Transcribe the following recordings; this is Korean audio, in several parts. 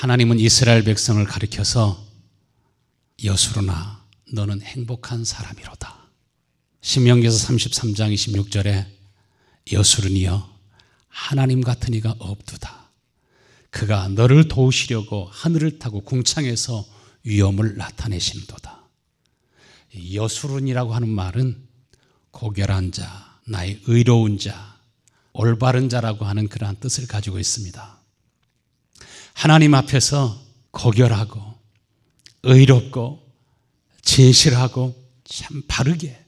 하나님은 이스라엘 백성을 가리켜서 여수로나 너는 행복한 사람이로다. 신명기서 33장 26절에 여수르니여 하나님 같은 이가 없두다. 그가 너를 도우시려고 하늘을 타고 궁창에서 위험을 나타내시는도다. 여수른이라고 하는 말은 고결한 자, 나의 의로운 자, 올바른 자라고 하는 그러한 뜻을 가지고 있습니다. 하나님 앞에서 고결하고 의롭고 진실하고 참 바르게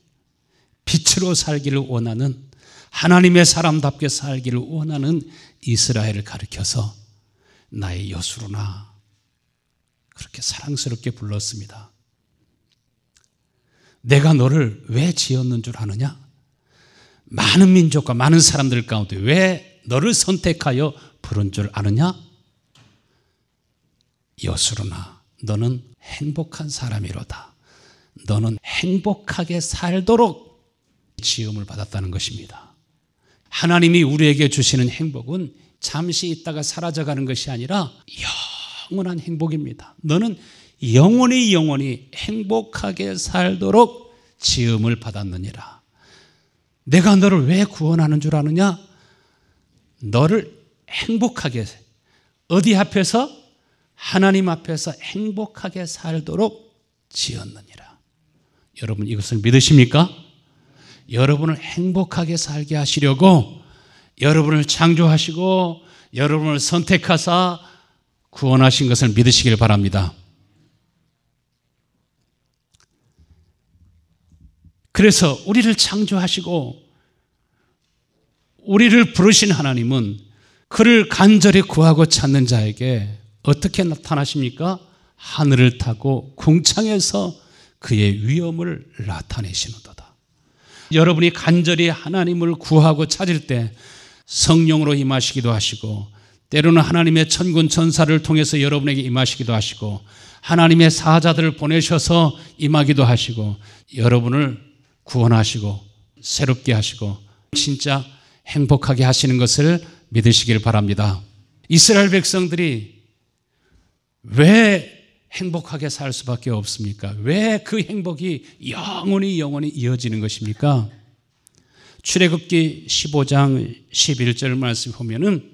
빛으로 살기를 원하는 하나님의 사람답게 살기를 원하는 이스라엘을 가리켜서 나의 여수로나 그렇게 사랑스럽게 불렀습니다. 내가 너를 왜 지었는 줄 아느냐? 많은 민족과 많은 사람들 가운데 왜 너를 선택하여 부른 줄 아느냐? 여수로나 너는 행복한 사람이로다. 너는 행복하게 살도록 지음을 받았다는 것입니다. 하나님이 우리에게 주시는 행복은 잠시 있다가 사라져가는 것이 아니라 영원한 행복입니다. 너는 영원히 영원히 행복하게 살도록 지음을 받았느니라. 내가 너를 왜 구원하는 줄 아느냐? 너를 행복하게 어디 앞에서 하나님 앞에서 행복하게 살도록 지었느니라. 여러분 이것을 믿으십니까? 여러분을 행복하게 살게 하시려고 여러분을 창조하시고 여러분을 선택하사 구원하신 것을 믿으시길 바랍니다. 그래서 우리를 창조하시고 우리를 부르신 하나님은 그를 간절히 구하고 찾는 자에게 어떻게 나타나십니까? 하늘을 타고 궁창에서 그의 위엄을 나타내시는도다. 여러분이 간절히 하나님을 구하고 찾을 때 성령으로 임하시기도 하시고 때로는 하나님의 천군 천사를 통해서 여러분에게 임하시기도 하시고 하나님의 사자들을 보내셔서 임하기도 하시고 여러분을 구원하시고 새롭게 하시고 진짜 행복하게 하시는 것을 믿으시길 바랍니다. 이스라엘 백성들이 왜 행복하게 살 수밖에 없습니까? 왜 그 행복이 영원히 영원히 이어지는 것입니까? 출애굽기 15장 11절 말씀 보면은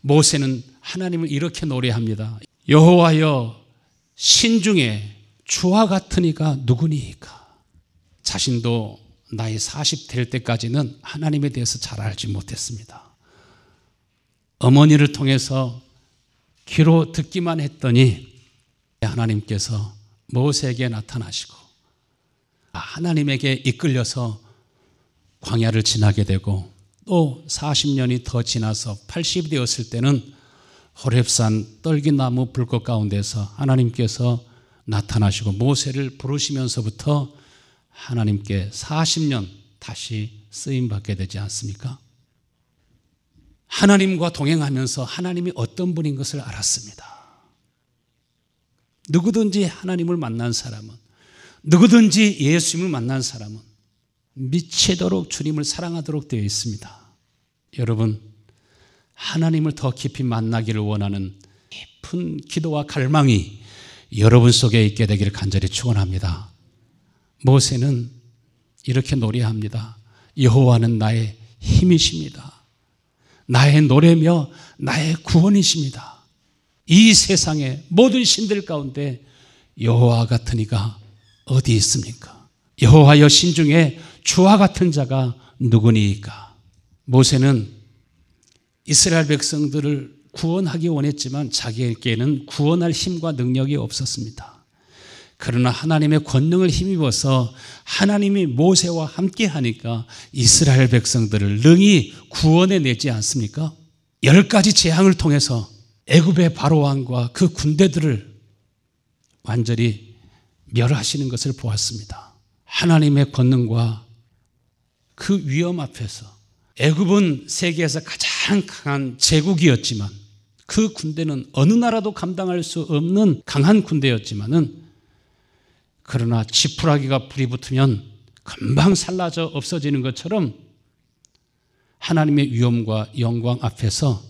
모세는 하나님을 이렇게 노래합니다. 여호와여 신중에 주와 같은 이가 누구니까? 자신도 나이 40 될 때까지는 하나님에 대해서 잘 알지 못했습니다. 어머니를 통해서 귀로 듣기만 했더니 하나님께서 모세에게 나타나시고 하나님에게 이끌려서 광야를 지나게 되고 또 40년이 더 지나서 80이 되었을 때는 호렙산 떨기나무 불꽃 가운데서 하나님께서 나타나시고 모세를 부르시면서부터 하나님께 40년 다시 쓰임 받게 되지 않습니까? 하나님과 동행하면서 하나님이 어떤 분인 것을 알았습니다. 누구든지 하나님을 만난 사람은 누구든지 예수님을 만난 사람은 미치도록 주님을 사랑하도록 되어 있습니다. 여러분 하나님을 더 깊이 만나기를 원하는 깊은 기도와 갈망이 여러분 속에 있게 되기를 간절히 축원합니다. 모세는 이렇게 노래합니다. 여호와는 나의 힘이십니다. 나의 노래며 나의 구원이십니다. 이 세상의 모든 신들 가운데 여호와 같은 이가 어디 있습니까? 여호와 여 신 중에 주와 같은 자가 누구니까? 모세는 이스라엘 백성들을 구원하기 원했지만 자기에게는 구원할 힘과 능력이 없었습니다. 그러나 하나님의 권능을 힘입어서 하나님이 모세와 함께 하니까 이스라엘 백성들을 능히 구원해 내지 않습니까? 열 가지 재앙을 통해서 애굽의 바로 왕과 그 군대들을 완전히 멸하시는 것을 보았습니다. 하나님의 권능과 그 위험 앞에서 애굽은 세계에서 가장 강한 제국이었지만 그 군대는 어느 나라도 감당할 수 없는 강한 군대였지만은 그러나 지푸라기가 불이 붙으면 금방 살라져 없어지는 것처럼 하나님의 위엄과 영광 앞에서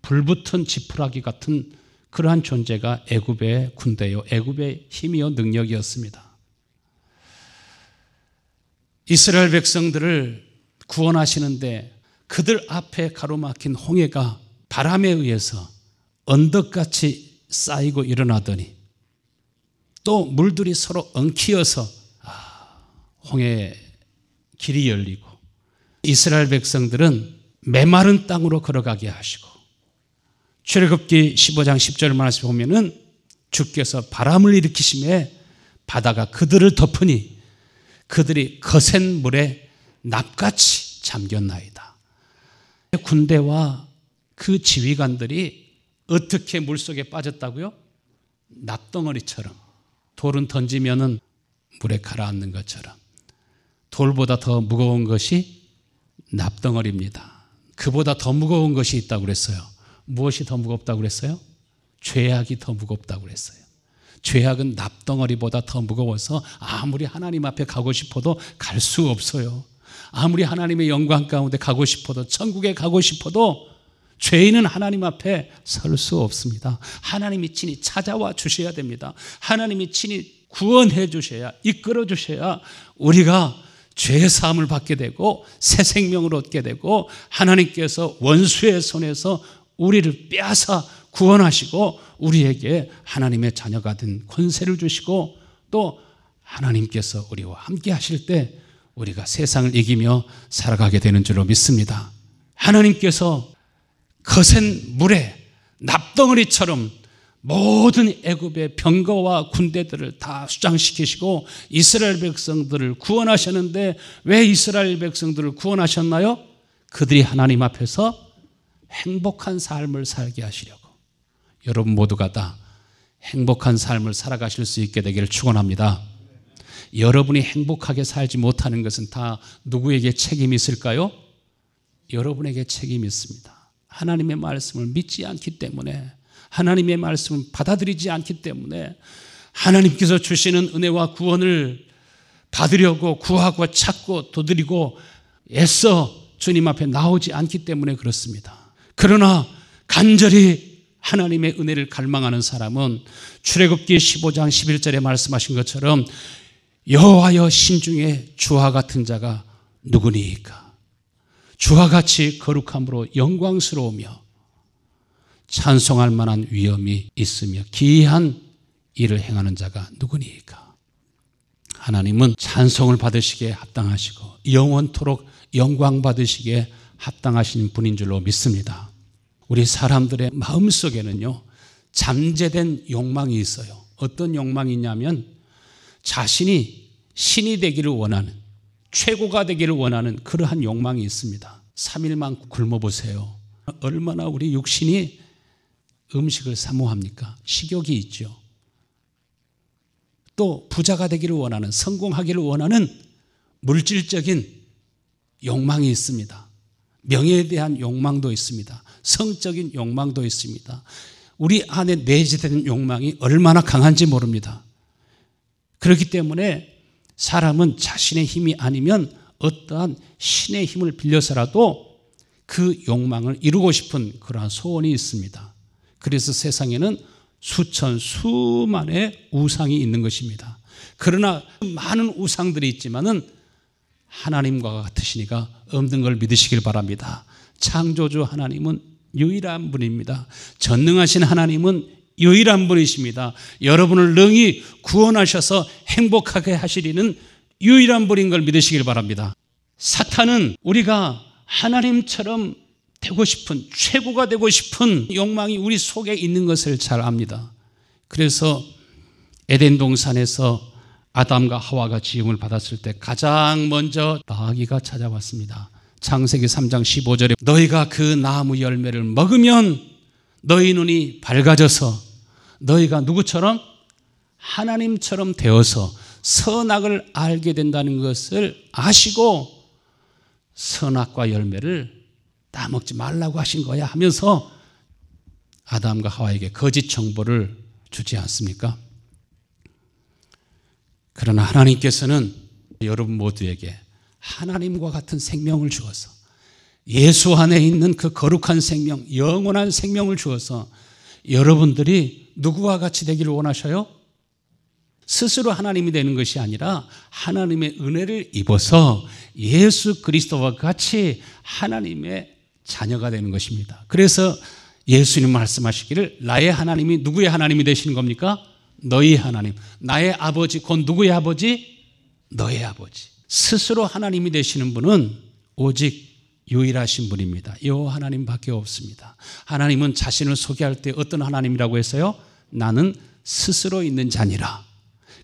불붙은 지푸라기 같은 그러한 존재가 애굽의 군대요, 애굽의 힘이요 능력이었습니다. 이스라엘 백성들을 구원하시는데 그들 앞에 가로막힌 홍해가 바람에 의해서 언덕같이 쌓이고 일어나더니 또 물들이 서로 엉키어서 아, 홍해 길이 열리고 이스라엘 백성들은 메마른 땅으로 걸어가게 하시고 출애굽기 15장 10절 말씀 보면은 주께서 바람을 일으키심에 바다가 그들을 덮으니 그들이 거센 물에 납같이 잠겼나이다. 군대와 그 지휘관들이 어떻게 물속에 빠졌다고요? 납덩어리처럼 돌은 던지면은 물에 가라앉는 것처럼 돌보다 더 무거운 것이 납덩어리입니다. 그보다 더 무거운 것이 있다고 그랬어요. 무엇이 더 무겁다고 그랬어요? 죄악이 더 무겁다고 그랬어요. 죄악은 납덩어리보다 더 무거워서 아무리 하나님 앞에 가고 싶어도 갈 수 없어요. 아무리 하나님의 영광 가운데 가고 싶어도 천국에 가고 싶어도 죄인은 하나님 앞에 설 수 없습니다. 하나님이 친히 찾아와 주셔야 됩니다. 하나님이 친히 구원해 주셔야 이끌어 주셔야 우리가 죄 사함을 받게 되고 새 생명을 얻게 되고 하나님께서 원수의 손에서 우리를 빼앗아 구원하시고 우리에게 하나님의 자녀가 된 권세를 주시고 또 하나님께서 우리와 함께 하실 때 우리가 세상을 이기며 살아가게 되는 줄로 믿습니다. 하나님께서 거센 물에 납덩어리처럼 모든 애굽의 병거와 군대들을 다 수장시키시고 이스라엘 백성들을 구원하셨는데 왜 이스라엘 백성들을 구원하셨나요? 그들이 하나님 앞에서 행복한 삶을 살게 하시려고 여러분 모두가 다 행복한 삶을 살아가실 수 있게 되기를 축원합니다. 여러분이 행복하게 살지 못하는 것은 다 누구에게 책임이 있을까요? 여러분에게 책임이 있습니다. 하나님의 말씀을 믿지 않기 때문에 하나님의 말씀을 받아들이지 않기 때문에 하나님께서 주시는 은혜와 구원을 받으려고 구하고 찾고 도드리고 애써 주님 앞에 나오지 않기 때문에 그렇습니다. 그러나 간절히 하나님의 은혜를 갈망하는 사람은 출애굽기 15장 11절에 말씀하신 것처럼 여호와여 신중에 주와 같은 자가 누구니까 주와 같이 거룩함으로 영광스러우며 찬송할 만한 위엄이 있으며 기이한 일을 행하는 자가 누구니까 하나님은 찬송을 받으시기에 합당하시고 영원토록 영광 받으시기에 합당하신 분인 줄로 믿습니다. 우리 사람들의 마음 속에는요, 잠재된 욕망이 있어요. 어떤 욕망이 있냐면 자신이 신이 되기를 원하는, 최고가 되기를 원하는 그러한 욕망이 있습니다. 3일만 굶어보세요. 얼마나 우리 육신이 음식을 사모합니까? 식욕이 있죠. 또 부자가 되기를 원하는, 성공하기를 원하는 물질적인 욕망이 있습니다. 명예에 대한 욕망도 있습니다. 성적인 욕망도 있습니다. 우리 안에 내재된 욕망이 얼마나 강한지 모릅니다. 그렇기 때문에 사람은 자신의 힘이 아니면 어떠한 신의 힘을 빌려서라도 그 욕망을 이루고 싶은 그러한 소원이 있습니다. 그래서 세상에는 수천, 수만의 우상이 있는 것입니다. 그러나 많은 우상들이 있지만은 하나님과 같으시니까 없는 걸 믿으시길 바랍니다. 창조주 하나님은 유일한 분입니다. 전능하신 하나님은 유일한 분이십니다. 여러분을 능히 구원하셔서 행복하게 하시리는 유일한 분인 걸 믿으시길 바랍니다. 사탄은 우리가 하나님처럼 되고 싶은, 최고가 되고 싶은 욕망이 우리 속에 있는 것을 잘 압니다. 그래서 에덴 동산에서 아담과 하와가 지음을 받았을 때 가장 먼저 나귀가 찾아왔습니다. 창세기 3장 15절에 너희가 그 나무 열매를 먹으면 너희 눈이 밝아져서 너희가 누구처럼 하나님처럼 되어서 선악을 알게 된다는 것을 아시고 선악과 열매를 따먹지 말라고 하신 거야 하면서 아담과 하와에게 거짓 정보를 주지 않습니까? 그러나 하나님께서는 여러분 모두에게 하나님과 같은 생명을 주어서 예수 안에 있는 그 거룩한 생명, 영원한 생명을 주어서 여러분들이 누구와 같이 되기를 원하셔요? 스스로 하나님이 되는 것이 아니라 하나님의 은혜를 입어서 예수 그리스도와 같이 하나님의 자녀가 되는 것입니다. 그래서 예수님 말씀하시기를 나의 하나님이 누구의 하나님이 되시는 겁니까? 너희 하나님. 나의 아버지 곧 누구의 아버지? 너의 아버지. 스스로 하나님이 되시는 분은 오직 유일하신 분입니다. 요 하나님밖에 없습니다. 하나님은 자신을 소개할 때 어떤 하나님이라고 했어요? 나는 스스로 있는 자니라.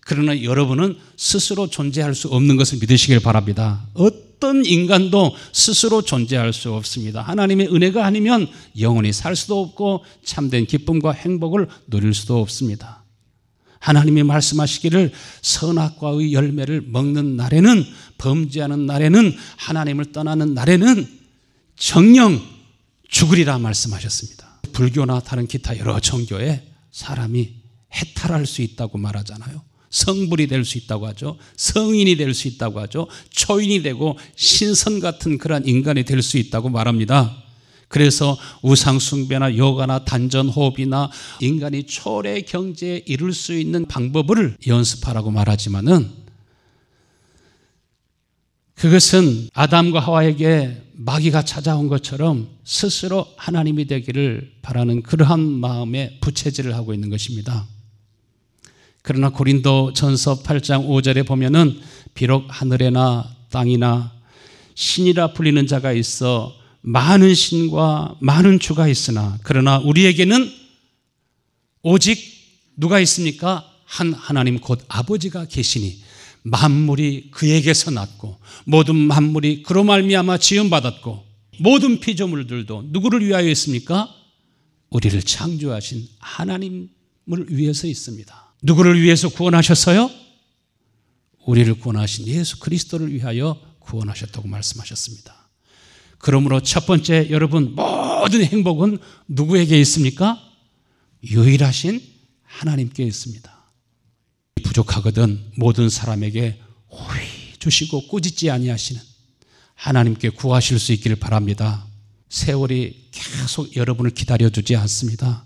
그러나 여러분은 스스로 존재할 수 없는 것을 믿으시길 바랍니다. 어떤 인간도 스스로 존재할 수 없습니다. 하나님의 은혜가 아니면 영원히 살 수도 없고 참된 기쁨과 행복을 누릴 수도 없습니다. 하나님이 말씀하시기를 선악과의 열매를 먹는 날에는 범죄하는 날에는 하나님을 떠나는 날에는 정령 죽으리라 말씀하셨습니다. 불교나 다른 기타 여러 종교에 사람이 해탈할 수 있다고 말하잖아요. 성불이 될 수 있다고 하죠. 성인이 될 수 있다고 하죠. 초인이 되고 신선 같은 그러한 인간이 될 수 있다고 말합니다. 그래서 우상숭배나 요가나 단전호흡이나 인간이 초래 경제에 이룰 수 있는 방법을 연습하라고 말하지만은 그것은 아담과 하와에게 마귀가 찾아온 것처럼 스스로 하나님이 되기를 바라는 그러한 마음에 부채질을 하고 있는 것입니다. 그러나 고린도 전서 8장 5절에 보면은 비록 하늘에나 땅이나 신이라 불리는 자가 있어 많은 신과 많은 주가 있으나 그러나 우리에게는 오직 누가 있습니까? 한 하나님 곧 아버지가 계시니 만물이 그에게서 났고 모든 만물이 그로 말미암아 지음 받았고 모든 피조물들도 누구를 위하여 있습니까? 우리를 창조하신 하나님을 위해서 있습니다. 누구를 위해서 구원하셨어요? 우리를 구원하신 예수 그리스도를 위하여 구원하셨다고 말씀하셨습니다. 그러므로 첫 번째 여러분 모든 행복은 누구에게 있습니까? 유일하신 하나님께 있습니다. 부족하거든 모든 사람에게 호의 주시고 꾸짖지 아니하시는 하나님께 구하실 수 있기를 바랍니다. 세월이 계속 여러분을 기다려주지 않습니다.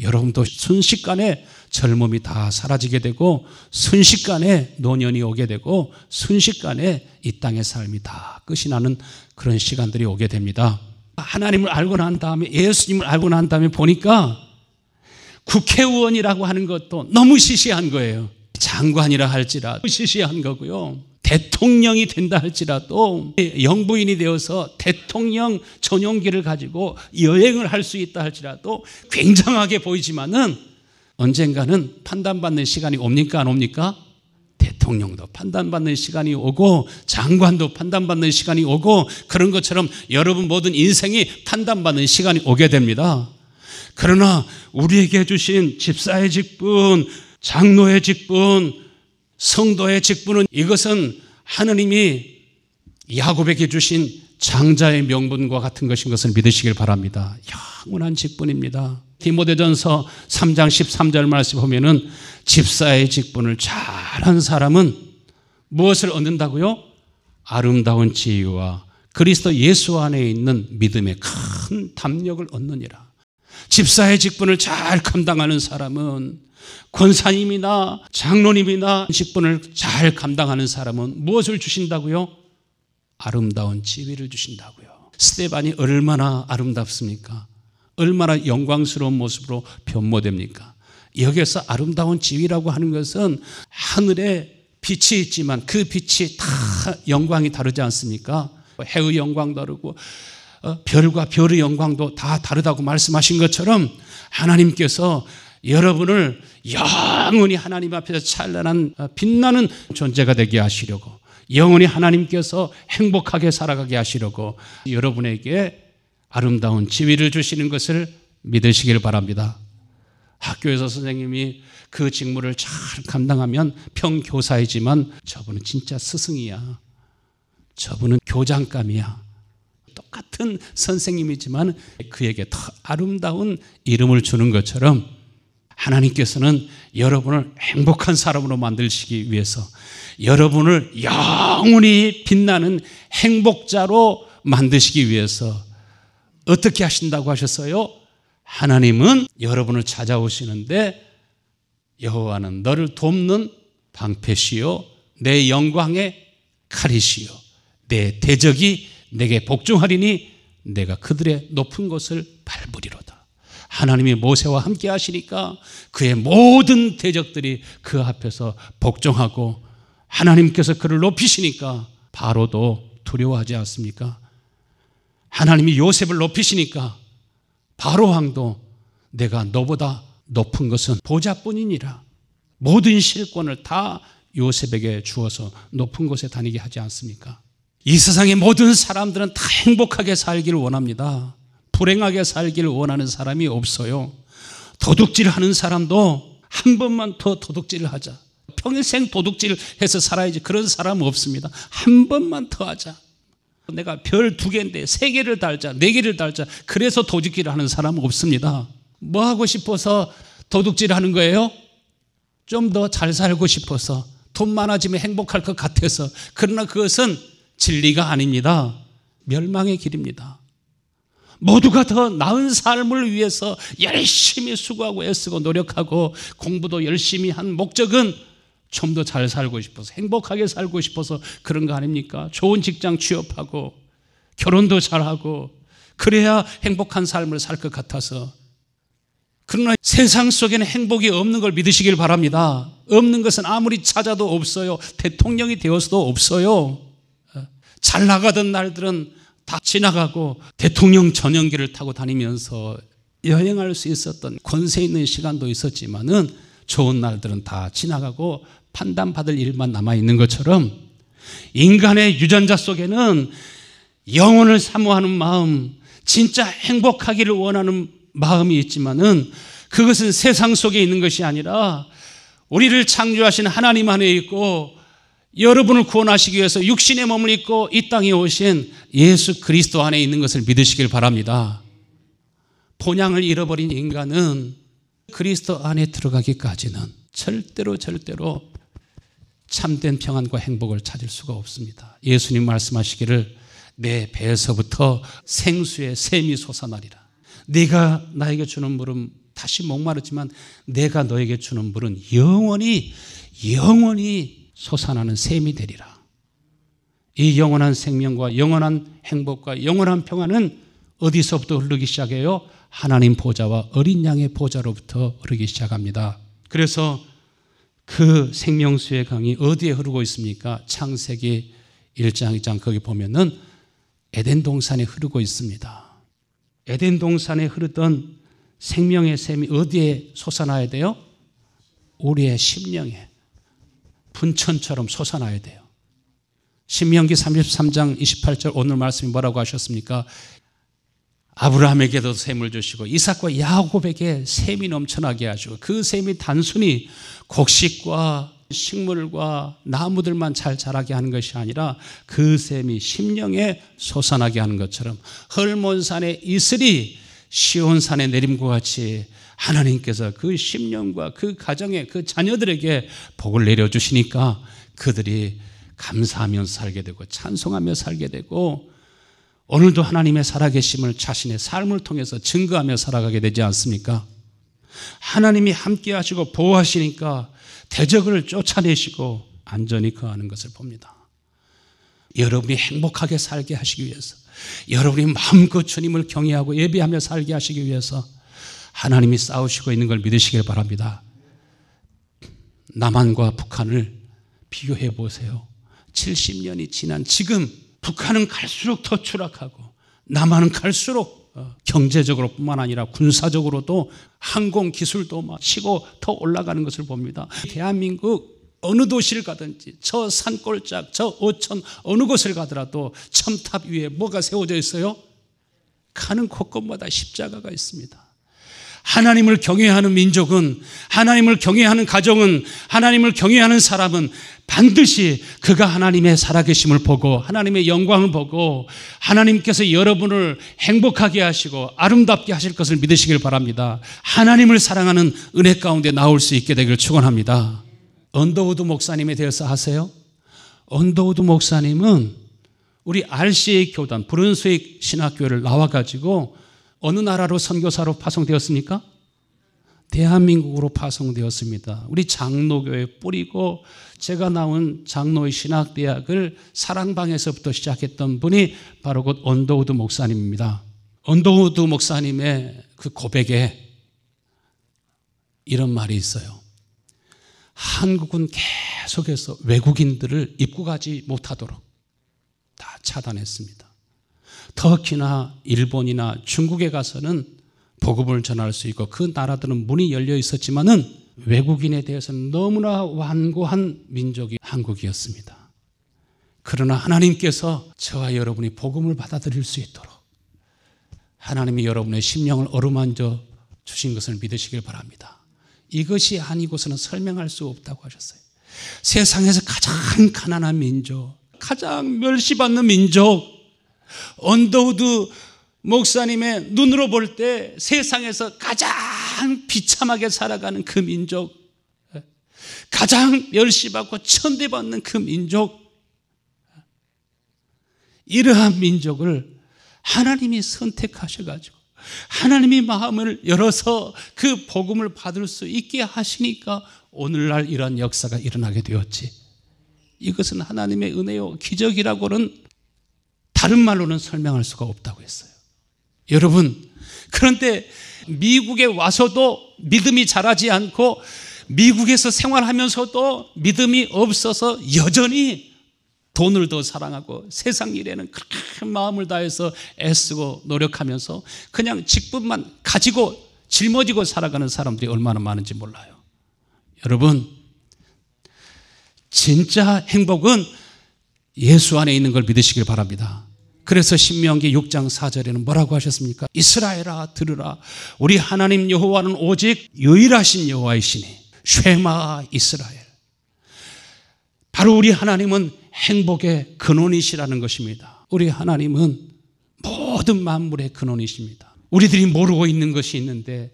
여러분도 순식간에 젊음이 다 사라지게 되고 순식간에 노년이 오게 되고 순식간에 이 땅의 삶이 다 끝이 나는 그런 시간들이 오게 됩니다. 하나님을 알고 난 다음에 예수님을 알고 난 다음에 보니까 국회의원이라고 하는 것도 너무 시시한 거예요. 장관이라 할지라 시시한 거고요. 대통령이 된다 할지라도 영부인이 되어서 대통령 전용기를 가지고 여행을 할 수 있다 할지라도 굉장하게 보이지만은 언젠가는 판단받는 시간이 옵니까 안 옵니까? 대통령도 판단받는 시간이 오고 장관도 판단받는 시간이 오고 그런 것처럼 여러분 모든 인생이 판단받는 시간이 오게 됩니다. 그러나 우리에게 주신 집사의 직분, 장로의 직분, 성도의 직분은 이것은 하느님이 야곱에게 주신 장자의 명분과 같은 것인 것을 믿으시길 바랍니다. 영원한 직분입니다. 디모데전서 3장 13절 말씀 보면은 집사의 직분을 잘한 사람은 무엇을 얻는다고요? 아름다운 지위와 그리스도 예수 안에 있는 믿음의 큰 담력을 얻느니라. 집사의 직분을 잘 감당하는 사람은 권사님이나 장로님이나 직분을 잘 감당하는 사람은 무엇을 주신다고요? 아름다운 지위를 주신다고요. 스테반이 얼마나 아름답습니까? 얼마나 영광스러운 모습으로 변모됩니까? 여기서 아름다운 지위라고 하는 것은 하늘에 빛이 있지만 그 빛이 다 영광이 다르지 않습니까? 해의 영광 다르고 어, 별과 별의 영광도 다 다르다고 말씀하신 것처럼 하나님께서 여러분을 영원히 하나님 앞에서 찬란한 어, 빛나는 존재가 되게 하시려고 영원히 하나님께서 행복하게 살아가게 하시려고 여러분에게 아름다운 지위를 주시는 것을 믿으시길 바랍니다. 학교에서 선생님이 그 직무를 잘 감당하면 평교사이지만 저분은 진짜 스승이야. 저분은 교장감이야. 똑같은 선생님이지만 그에게 더 아름다운 이름을 주는 것처럼 하나님께서는 여러분을 행복한 사람으로 만들시기 위해서 여러분을 영원히 빛나는 행복자로 만드시기 위해서 어떻게 하신다고 하셨어요? 하나님은 여러분을 찾아오시는데 여호와는 너를 돕는 방패시요 내 영광의 칼이시요 내 대적이 내게 복종하리니 내가 그들의 높은 곳을 밟으리로다. 하나님이 모세와 함께 하시니까 그의 모든 대적들이 그 앞에서 복종하고 하나님께서 그를 높이시니까 바로도 두려워하지 않습니까? 하나님이 요셉을 높이시니까 바로 왕도 내가 너보다 높은 것은 보좌뿐이니라. 모든 실권을 다 요셉에게 주어서 높은 곳에 다니게 하지 않습니까? 이 세상의 모든 사람들은 다 행복하게 살기를 원합니다. 불행하게 살기를 원하는 사람이 없어요. 도둑질 하는 사람도 한 번만 더 도둑질을 하자. 평생 도둑질 해서 살아야지. 그런 사람 없습니다. 한 번만 더 하자. 내가 별 두 개인데 세 개를 달자, 네 개를 달자. 그래서 도둑질을 하는 사람은 없습니다. 뭐 하고 싶어서 도둑질 하는 거예요? 좀 더 잘 살고 싶어서 돈 많아지면 행복할 것 같아서 그러나 그것은 진리가 아닙니다. 멸망의 길입니다. 모두가 더 나은 삶을 위해서 열심히 수고하고 애쓰고 노력하고 공부도 열심히 한 목적은 좀 더 잘 살고 싶어서 행복하게 살고 싶어서 그런 거 아닙니까? 좋은 직장 취업하고 결혼도 잘하고 그래야 행복한 삶을 살 것 같아서 그러나 세상 속에는 행복이 없는 걸 믿으시길 바랍니다. 없는 것은 아무리 찾아도 없어요. 대통령이 되어서도 없어요. 잘 나가던 날들은 다 지나가고 대통령 전용기를 타고 다니면서 여행할 수 있었던 권세 있는 시간도 있었지만은 좋은 날들은 다 지나가고 판단받을 일만 남아 있는 것처럼 인간의 유전자 속에는 영혼을 사모하는 마음, 진짜 행복하기를 원하는 마음이 있지만은 그것은 세상 속에 있는 것이 아니라 우리를 창조하신 하나님 안에 있고 여러분을 구원하시기 위해서 육신의 몸을 입고 이 땅에 오신 예수 그리스도 안에 있는 것을 믿으시길 바랍니다. 본향을 잃어버린 인간은 그리스도 안에 들어가기까지는 절대로 절대로 참된 평안과 행복을 찾을 수가 없습니다. 예수님 말씀하시기를 내 배에서부터 생수의 샘이 솟아나리라. 네가 나에게 주는 물은 다시 목마르지만 내가 너에게 주는 물은 영원히 영원히 솟아나는 샘이 되리라. 이 영원한 생명과 영원한 행복과 영원한 평안은 어디서부터 흐르기 시작해요? 하나님 보좌와 어린 양의 보좌로부터 흐르기 시작합니다. 그래서 그 생명수의 강이 어디에 흐르고 있습니까? 창세기 1장 2장 거기 보면은 에덴 동산에 흐르고 있습니다. 에덴 동산에 흐르던 생명의 샘이 어디에 솟아나야 돼요? 우리의 심령에 분천처럼 솟아나야 돼요. 신명기 33장 28절 오늘 말씀이 뭐라고 하셨습니까? 아브라함에게도 샘을 주시고 이삭과 야곱에게 샘이 넘쳐나게 하시고 그 샘이 단순히 곡식과 식물과 나무들만 잘 자라게 하는 것이 아니라 그 샘이 심령에 솟아나게 하는 것처럼 헐몬산의 이슬이 시온산의 내림과 같이 하나님께서 그 심령과 그 가정에 그 자녀들에게 복을 내려주시니까 그들이 감사하며 살게 되고 찬송하며 살게 되고 오늘도 하나님의 살아계심을 자신의 삶을 통해서 증거하며 살아가게 되지 않습니까? 하나님이 함께 하시고 보호하시니까 대적을 쫓아내시고 안전히 거하는 것을 봅니다. 여러분이 행복하게 살게 하시기 위해서 여러분이 마음껏 주님을 경외하고 예배하며 살게 하시기 위해서 하나님이 싸우시고 있는 걸 믿으시길 바랍니다. 남한과 북한을 비교해 보세요. 70년이 지난 지금 북한은 갈수록 더 추락하고 남한은 갈수록 어, 경제적으로 뿐만 아니라 군사적으로도 항공 기술도 막 치고 더 올라가는 것을 봅니다. 대한민국 어느 도시를 가든지 저 산골짝, 저 어촌 어느 곳을 가더라도 첨탑 위에 뭐가 세워져 있어요? 가는 곳곳마다 십자가가 있습니다. 하나님을 경외하는 민족은 하나님을 경외하는 가정은 하나님을 경외하는 사람은 반드시 그가 하나님의 살아계심을 보고 하나님의 영광을 보고 하나님께서 여러분을 행복하게 하시고 아름답게 하실 것을 믿으시길 바랍니다. 하나님을 사랑하는 은혜 가운데 나올 수 있게 되기를 축원합니다. 언더우드 목사님에 대해서 아세요? 언더우드 목사님은 우리 RCA 교단 브룬스윅 신학교를 나와 가지고 어느 나라로 선교사로 파송되었습니까? 대한민국으로 파송되었습니다. 우리 장로교에 뿌리고 제가 나온 장로회 신학대학을 사랑방에서부터 시작했던 분이 바로 곧 언더우드 목사님입니다. 언더우드 목사님의 그 고백에 이런 말이 있어요. 한국은 계속해서 외국인들을 입국하지 못하도록 다 차단했습니다. 터키나 일본이나 중국에 가서는 복음을 전할 수 있고 그 나라들은 문이 열려 있었지만은 외국인에 대해서는 너무나 완고한 민족이 한국이었습니다. 그러나 하나님께서 저와 여러분이 복음을 받아들일 수 있도록 하나님이 여러분의 심령을 어루만져 주신 것을 믿으시길 바랍니다. 이것이 아니고서는 설명할 수 없다고 하셨어요. 세상에서 가장 가난한 민족, 가장 멸시받는 민족, 언더우드 목사님의 눈으로 볼 때 세상에서 가장 비참하게 살아가는 그 민족, 가장 멸시받고 천대받는 그 민족, 이러한 민족을 하나님이 선택하셔가지고 하나님이 마음을 열어서 그 복음을 받을 수 있게 하시니까 오늘날 이러한 역사가 일어나게 되었지. 이것은 하나님의 은혜요, 기적이라고는 다른 말로는 설명할 수가 없다고 했어요. 여러분, 그런데 미국에 와서도 믿음이 자라지 않고 미국에서 생활하면서도 믿음이 없어서 여전히 돈을 더 사랑하고 세상 일에는 그렇게 마음을 다해서 애쓰고 노력하면서 그냥 직분만 가지고 짊어지고 살아가는 사람들이 얼마나 많은지 몰라요. 여러분, 진짜 행복은 예수 안에 있는 걸 믿으시길 바랍니다. 그래서 신명기 6장 4절에는 뭐라고 하셨습니까? 이스라엘아 들으라 우리 하나님 여호와는 오직 유일하신 여호와이시니 쉐마 이스라엘 바로 우리 하나님은 행복의 근원이시라는 것입니다. 우리 하나님은 모든 만물의 근원이십니다. 우리들이 모르고 있는 것이 있는데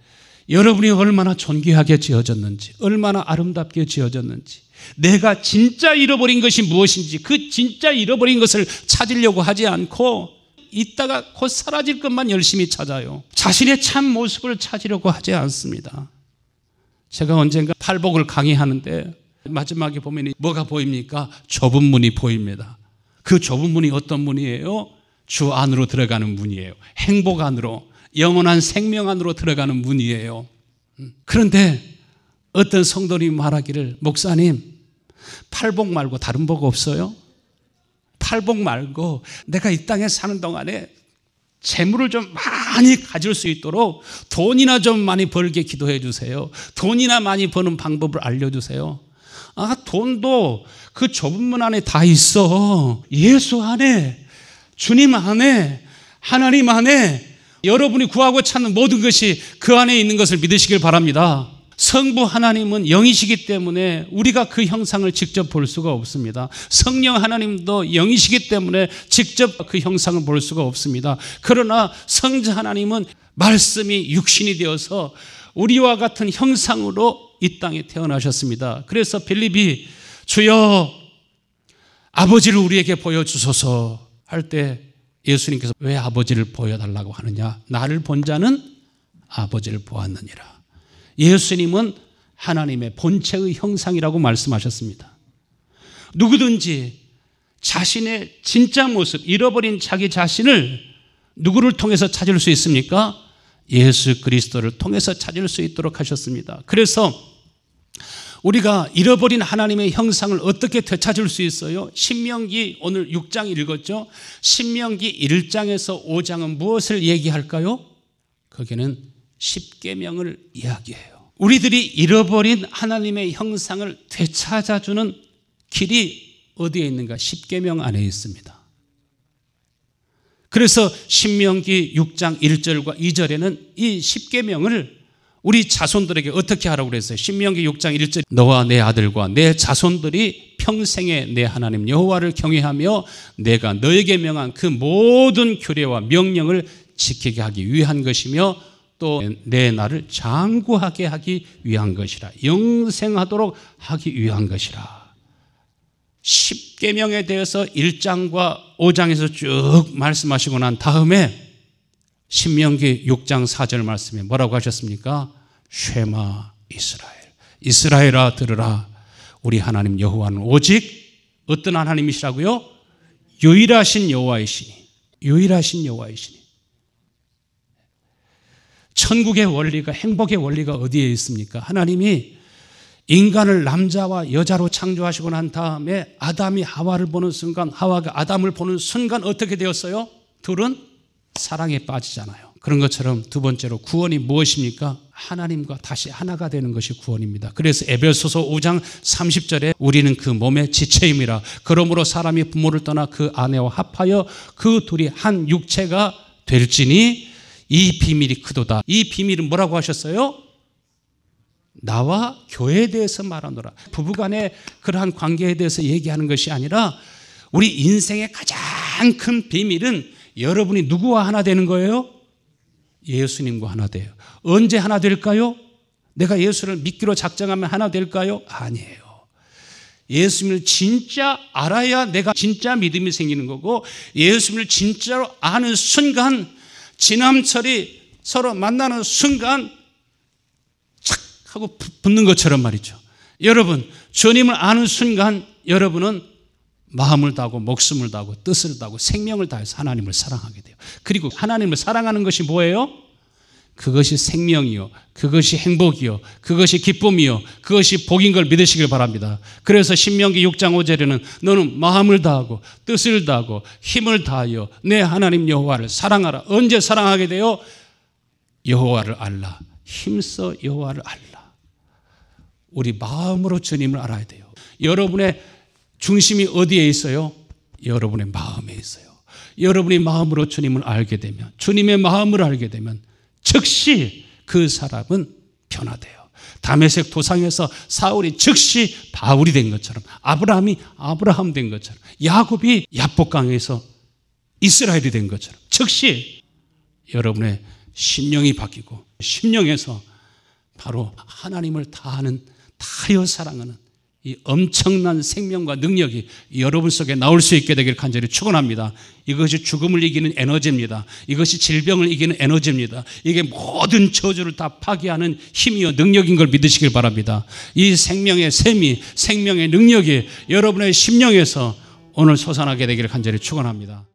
여러분이 얼마나 존귀하게 지어졌는지, 얼마나 아름답게 지어졌는지, 내가 진짜 잃어버린 것이 무엇인지 그 진짜 잃어버린 것을 찾으려고 하지 않고 있다가 곧 사라질 것만 열심히 찾아요. 자신의 참 모습을 찾으려고 하지 않습니다. 제가 언젠가 팔복을 강의하는데 마지막에 보면 뭐가 보입니까? 좁은 문이 보입니다. 그 좁은 문이 어떤 문이에요? 주 안으로 들어가는 문이에요. 행복 안으로, 영원한 생명 안으로 들어가는 문이에요. 음. 그런데 어떤 성도님 말하기를 목사님 팔복 말고 다른 복 없어요? 팔복 말고 내가 이 땅에 사는 동안에 재물을 좀 많이 가질 수 있도록 돈이나 좀 많이 벌게 기도해 주세요. 돈이나 많이 버는 방법을 알려주세요. 아, 돈도 그 좁은 문 안에 다 있어. 예수 안에, 주님 안에, 하나님 안에 여러분이 구하고 찾는 모든 것이 그 안에 있는 것을 믿으시길 바랍니다. 성부 하나님은 영이시기 때문에 우리가 그 형상을 직접 볼 수가 없습니다. 성령 하나님도 영이시기 때문에 직접 그 형상을 볼 수가 없습니다. 그러나 성자 하나님은 말씀이 육신이 되어서 우리와 같은 형상으로 이 땅에 태어나셨습니다. 그래서 빌립이 주여 아버지를 우리에게 보여주소서 할 때 예수님께서 왜 아버지를 보여달라고 하느냐? 나를 본 자는 아버지를 보았느니라. 예수님은 하나님의 본체의 형상이라고 말씀하셨습니다. 누구든지 자신의 진짜 모습, 잃어버린 자기 자신을 누구를 통해서 찾을 수 있습니까? 예수 그리스도를 통해서 찾을 수 있도록 하셨습니다. 그래서 우리가 잃어버린 하나님의 형상을 어떻게 되찾을 수 있어요? 신명기 오늘 6장 읽었죠? 신명기 1장에서 5장은 무엇을 얘기할까요? 거기는 십계명을 이야기해요. 우리들이 잃어버린 하나님의 형상을 되찾아주는 길이 어디에 있는가? 십계명 안에 있습니다. 그래서 신명기 6장 1절과 2절에는 이 십계명을 우리 자손들에게 어떻게 하라고 그랬어요? 신명기 6장 1절 너와 내 아들과 내 자손들이 평생에 내 하나님 여호와를 경외하며 내가 너에게 명한 그 모든 규례와 명령을 지키게 하기 위한 것이며 또 내 나를 장구하게 하기 위한 것이라 영생하도록 하기 위한 것이라 10계명에 대해서 1장과 5장에서 쭉 말씀하시고 난 다음에 신명기 6장 4절 말씀에 뭐라고 하셨습니까? 쉐마 이스라엘. 이스라엘아 들으라. 우리 하나님 여호와는 오직 어떤 하나님이시라고요? 유일하신 여호와이시니. 유일하신 여호와이시니. 천국의 원리가 행복의 원리가 어디에 있습니까? 하나님이 인간을 남자와 여자로 창조하시고 난 다음에 아담이 하와를 보는 순간 하와가 아담을 보는 순간 어떻게 되었어요? 둘은 사랑에 빠지잖아요. 그런 것처럼 두 번째로 구원이 무엇입니까? 하나님과 다시 하나가 되는 것이 구원입니다. 그래서 에베소서 5장 30절에 우리는 그 몸의 지체임이라 그러므로 사람이 부모를 떠나 그 아내와 합하여 그 둘이 한 육체가 될지니 이 비밀이 크도다. 이 비밀은 뭐라고 하셨어요? 나와 교회에 대해서 말하노라. 부부간의 그러한 관계에 대해서 얘기하는 것이 아니라 우리 인생의 가장 큰 비밀은 여러분이 누구와 하나 되는 거예요? 예수님과 하나 돼요. 언제 하나 될까요? 내가 예수를 믿기로 작정하면 하나 될까요? 아니에요. 예수님을 진짜 알아야 내가 진짜 믿음이 생기는 거고 예수님을 진짜로 아는 순간 지남철이 서로 만나는 순간 착 하고 붙는 것처럼 말이죠. 여러분, 주님을 아는 순간 여러분은 마음을 다하고 목숨을 다하고 뜻을 다하고 생명을 다해서 하나님을 사랑하게 돼요. 그리고 하나님을 사랑하는 것이 뭐예요? 그것이 생명이요. 그것이 행복이요. 그것이 기쁨이요. 그것이 복인 걸 믿으시길 바랍니다. 그래서 신명기 6장 5절에는 너는 마음을 다하고 뜻을 다하고 힘을 다하여 내 하나님 여호와를 사랑하라. 언제 사랑하게 돼요? 여호와를 알라. 힘써 여호와를 알라. 우리 마음으로 주님을 알아야 돼요. 여러분의 중심이 어디에 있어요? 여러분의 마음에 있어요. 여러분이 마음으로 주님을 알게 되면, 주님의 마음을 알게 되면, 즉시 그 사람은 변화돼요. 다메섹 도상에서 사울이 즉시 바울이 된 것처럼, 아브라함이 아브라함 된 것처럼, 야곱이 야복강에서 이스라엘이 된 것처럼, 즉시 여러분의 심령이 바뀌고, 심령에서 바로 하나님을 다하는, 다하여 사랑하는 이 엄청난 생명과 능력이 여러분 속에 나올 수 있게 되기를 간절히 축원합니다. 이것이 죽음을 이기는 에너지입니다. 이것이 질병을 이기는 에너지입니다. 이게 모든 저주를 다 파괴하는 힘이요 능력인 걸 믿으시길 바랍니다. 이 생명의 셈이 생명의 능력이 여러분의 심령에서 오늘 솟아나게 되기를 간절히 축원합니다.